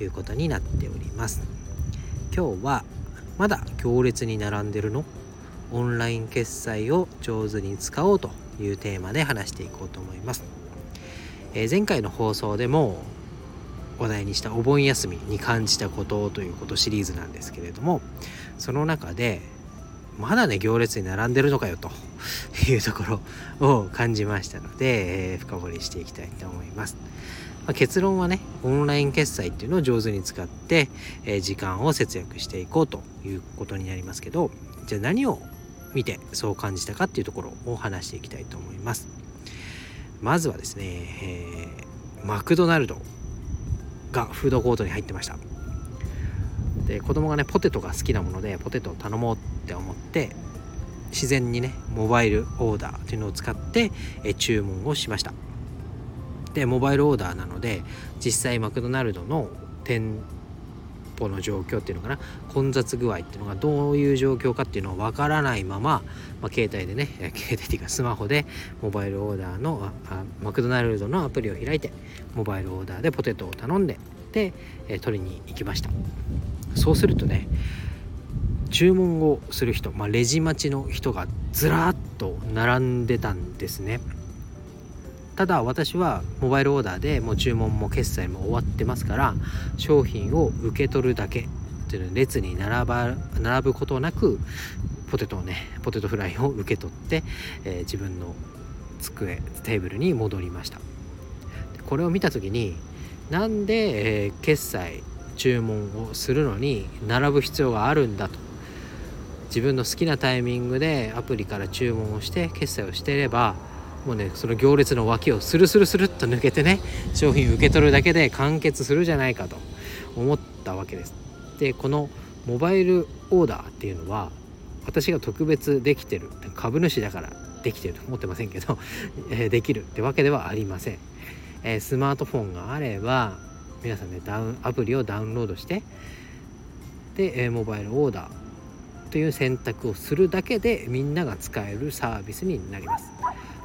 いうことになっております。今日はまだ行列に並んでるの？オンライン決済を上手に使おうというテーマで話していこうと思います、えー、前回の放送でも話題にしたお盆休みに感じたことということシリーズなんですけれどもその中でまだね行列に並んでるのかよというところを感じましたので、えー、深掘りしていきたいと思います。まあ、結論はねオンライン決済っていうのを上手に使って、えー、時間を節約していこうということになりますけどじゃあ何を見てそう感じたかっていうところを話していきたいと思います。まずはですね、えー、マクドナルドがフードコートに入ってました。で子供がねポテトが好きなものでポテトを頼もうって思って自然にねモバイルオーダーっていうのを使ってえ注文をしましたでモバイルオーダーなので実際マクドナルドの店舗の状況っていうのかな混雑具合っていうのがどういう状況かっていうのをわからないまま、まあ、携帯でね携帯っていうかスマホでモバイルオーダーのあマクドナルドのアプリを開いてモバイルオーダーでポテトを頼んでで、え取りに行きました。そうするとね注文をする人、まあ、レジ待ちの人がずらっと並んでたんですね。ただ私はモバイルオーダーでもう注文も決済も終わってますから商品を受け取るだけっていう列に並ば並ぶことなくポテトをねポテトフライを受け取って、えー、自分の机テーブルに戻りました。これを見た時になんで、えー、決済注文をするのに並ぶ必要があるんだと。自分の好きなタイミングでアプリから注文をして決済をしていればもうねその行列の脇をスルスルスルっと抜けてね商品受け取るだけで完結するじゃないかと思ったわけです。でこのモバイルオーダーっていうのは私が特別できてる株主だからできてると思ってませんけど、できるってわけではありません。えスマートフォンがあれば皆さんねダウンアプリをダウンロードしてで、えモバイルオーダーという選択をするだけでみんなが使えるサービスになります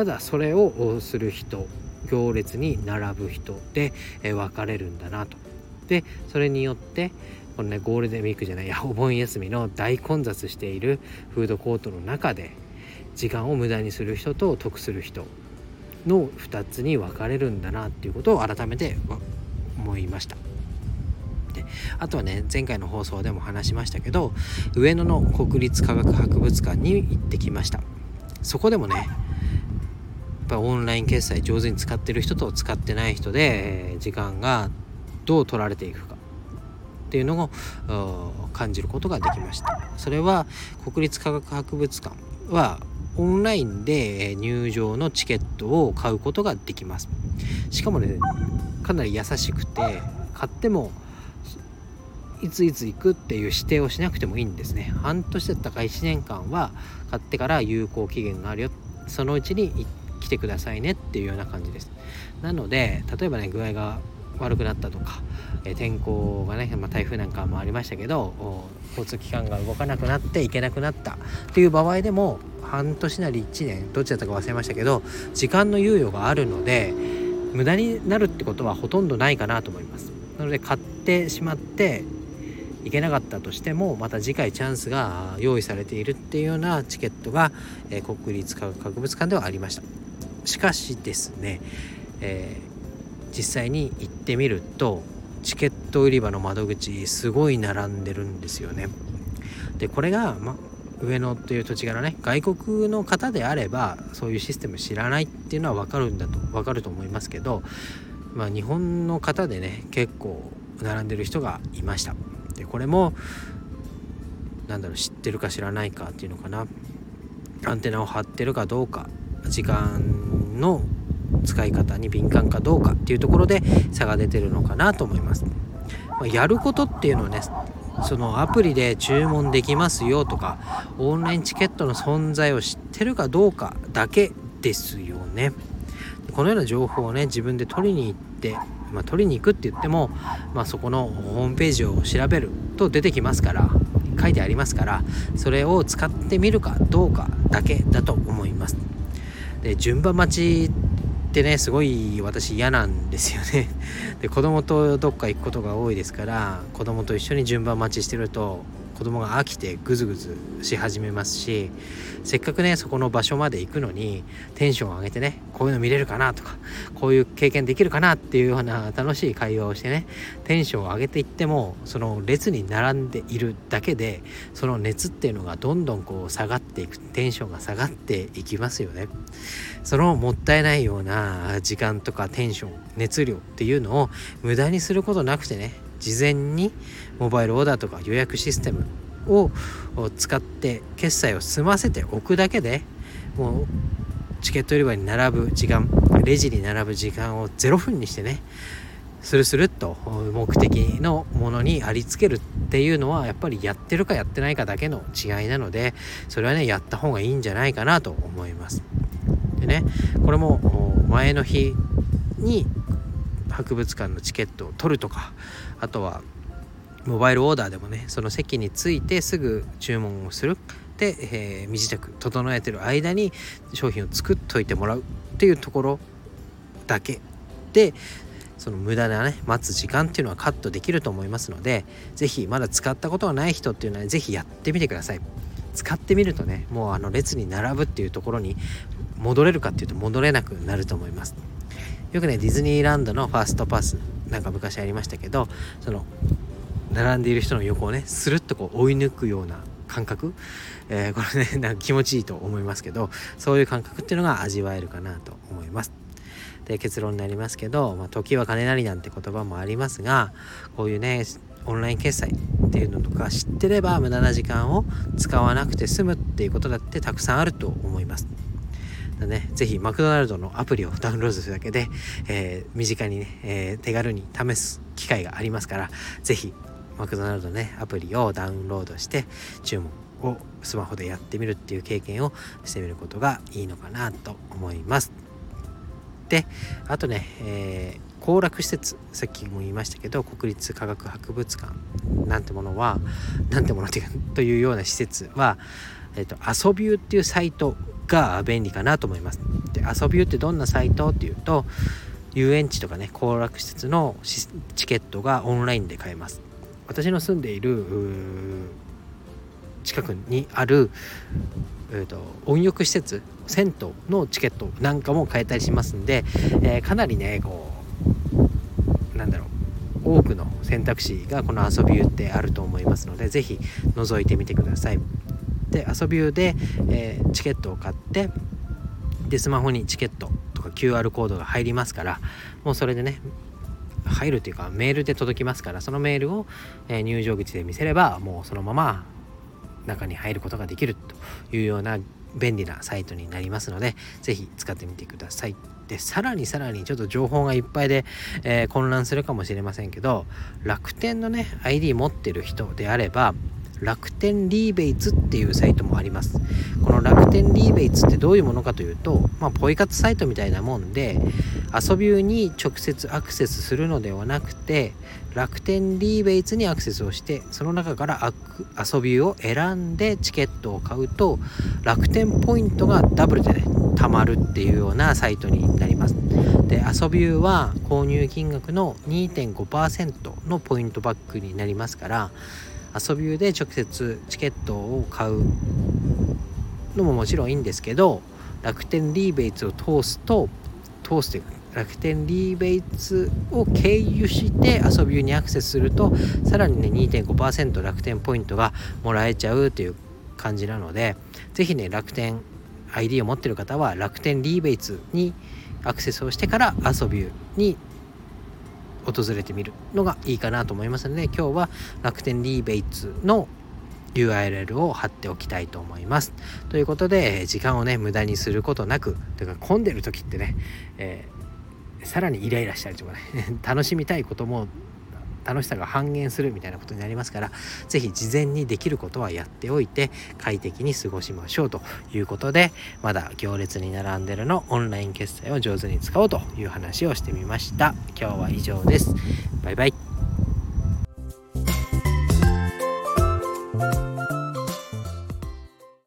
ただそれをする人行列に並ぶ人で、え分かれるんだなとでそれによってこのねゴールデンウィークじゃないや お盆休みの大混雑しているフードコートの中で時間を無駄にする人と得する人の2つに分かれるんだなっていうことを改めて思いました。であとはね前回の放送でも話しましたけど上野の国立科学博物館に行ってきましたそこでもねやっぱオンライン決済上手に使ってる人と使ってない人で時間がどう取られていくか。っていうのを感じることができました。それは国立科学博物館はオンラインで入場のチケットを買うことができます。しかもねかなり優しくて買ってもいついつ行くっていう指定をしなくてもいいんですね。半年だったか1年間は買ってから有効期限があるよ。そのうちに行っ来てくださいねっていうような感じです。なので例えばね具合が悪くなったとか、え天候がね、まあ、台風なんかもありましたけど交通機関が動かなくなって行けなくなったっていう場合でも半年なり1年どっちだったか忘れましたけど時間の猶予があるので無駄になるってことはほとんどないかなと思います。なので買ってしまっていけなかったとしてもまた次回チャンスが用意されているっていうようなチケットが、え、国立科学博物館ではありました。しかしですね、えー、実際に行ってみるとチケット売り場の窓口すごい並んでるんですよね。でこれが、ま、上野という土地柄ね外国の方であればそういうシステム知らないっていうのは分かるんだと分かると思いますけど、まあ、日本の方でね結構並んでる人がいました。でこれもなんだろう知ってるか知らないかっていうのかな。アンテナを張ってるかどうか時間の使い方に敏感かどうかっていうところで差が出てるのかなと思います。ま、やることっていうのはねそのアプリで注文できますよとかオンラインチケットの存在を知ってるかどうかだけですよね。このような情報をね自分で取りに行ってまあ、取りに行くって言っても、まあ、そこのホームページを調べると出てきますから書いてありますからそれを使ってみるかどうかだけだと思います。で順番待ちってねすごい私嫌なんですよね。で子供とどっか行くことが多いですから子供と一緒に順番待ちしてると子供が飽きてグズグズし始めますしせっかくねそこの場所まで行くのにテンションを上げてねこういうの見れるかなとかこういう経験できるかなっていうような楽しい会話をしてねテンションを上げていってもその列に並んでいるだけでその熱っていうのがどんどんこう下がっていくテンションが下がっていきますよね。そのもったいないような時間とかテンション熱量っていうのを無駄にすることなくてね事前にモバイルオーダーとか予約システムを使って決済を済ませておくだけでもうチケット売り場に並ぶ時間レジに並ぶ時間を0分にしてねスルスルっと目的のものにありつけるっていうのはやっぱりやってるかやってないかだけの違いなのでそれはねやった方がいいんじゃないかなと思います。でねこれも前の日に博物館のチケットを取るとかあとはモバイルオーダーでもねその席に着いてすぐ注文をする。で、えー、身支度整えてる間に商品を作っといてもらう。っていうところだけ。でその無駄なね待つ時間っていうのはカットできると思いますので是非まだ使ったことがない人っていうのは是非やってみてください。使ってみるとねもうあの列に並ぶっていうところに戻れるかっていうと戻れなくなると思います。よくねディズニーランドのファーストパスなんか昔ありましたけどその並んでいる人の横をねスルッとこう追い抜くような感覚、えー、これね なんか気持ちいいと思いますけどそういう感覚っていうのが味わえるかなと思います。で結論になりますけど、まあ、時は金なりなんて言葉もありますがこういうねオンライン決済っていうのとか知ってれば無駄な時間を使わなくて済むっていうことだってたくさんあると思います。ね、ぜひマクドナルドのアプリをダウンロードするだけで、えー、身近にね、えー、手軽に試す機会がありますから、ぜひマクドナルドねアプリをダウンロードして注文をスマホでやってみるっていう経験をしてみることがいいのかなと思います。であとね、えー、行楽施設さっきも言いましたけど国立科学博物館なんてものはなんてものってというような施設は、えーと、遊びゅうっていうサイトが便利かなと思いますで遊びゅうってどんなサイトっていうと遊園地とかね行楽施設のチケットがオンラインで買えます私の住んでいる近くにある、えーと、温浴施設銭湯のチケットなんかも買えたりしますんで、えー、かなりねこうなんだろう多くの選択肢がこの遊び湯ってあると思いますので是非覗いてみてください。で遊び湯で、えー、チケットを買ってでスマホにチケットとか QR コードが入りますからもうそれでね入るというかメールで届きますからそのメールを、え入場口で見せればもうそのまま中に入ることができるというような便利なサイトになりますので是非使ってみてください。でさらにさらにちょっと情報がいっぱいで、えー、混乱するかもしれませんけど楽天のね ID 持ってる人であれば楽天リーベイツっていうサイトもあります。この楽天リーベイツってどういうものかというと、まあ、ポイ活サイトみたいなもんで遊び湯に直接アクセスするのではなくて楽天リーベイツにアクセスをしてその中から遊び湯を選んでチケットを買うと楽天ポイントがダブルでね貯まるっていうようなサイトになります。で遊び湯は購入金額の2.5%のポイントバックになりますから遊び湯で直接チケットを買うのももちろんいいんですけど楽天リーベイツを通すと通すというか楽天リーベイツを経由して遊び湯にアクセスするとさらにね2.5%楽天ポイントがもらえちゃうという感じなので是非ね楽天 ID を持ってる方は楽天リーベイツにアクセスをしてから遊び湯に訪れてみるのがいいかなと思いますので今日は楽天リーベイツの URL を貼っておきたいと思います。ということで時間をね無駄にすることなくというか混んでる時ってね、えー、さらにイライラしたりとかね 楽しみたいことも楽しさが半減するみたいなことになりますから是非事前にできることはやっておいて快適に過ごしましょうということでまだ行列に並んでるのオンライン決済を上手に使おうという話をしてみました。今日は以上です。バイバイ。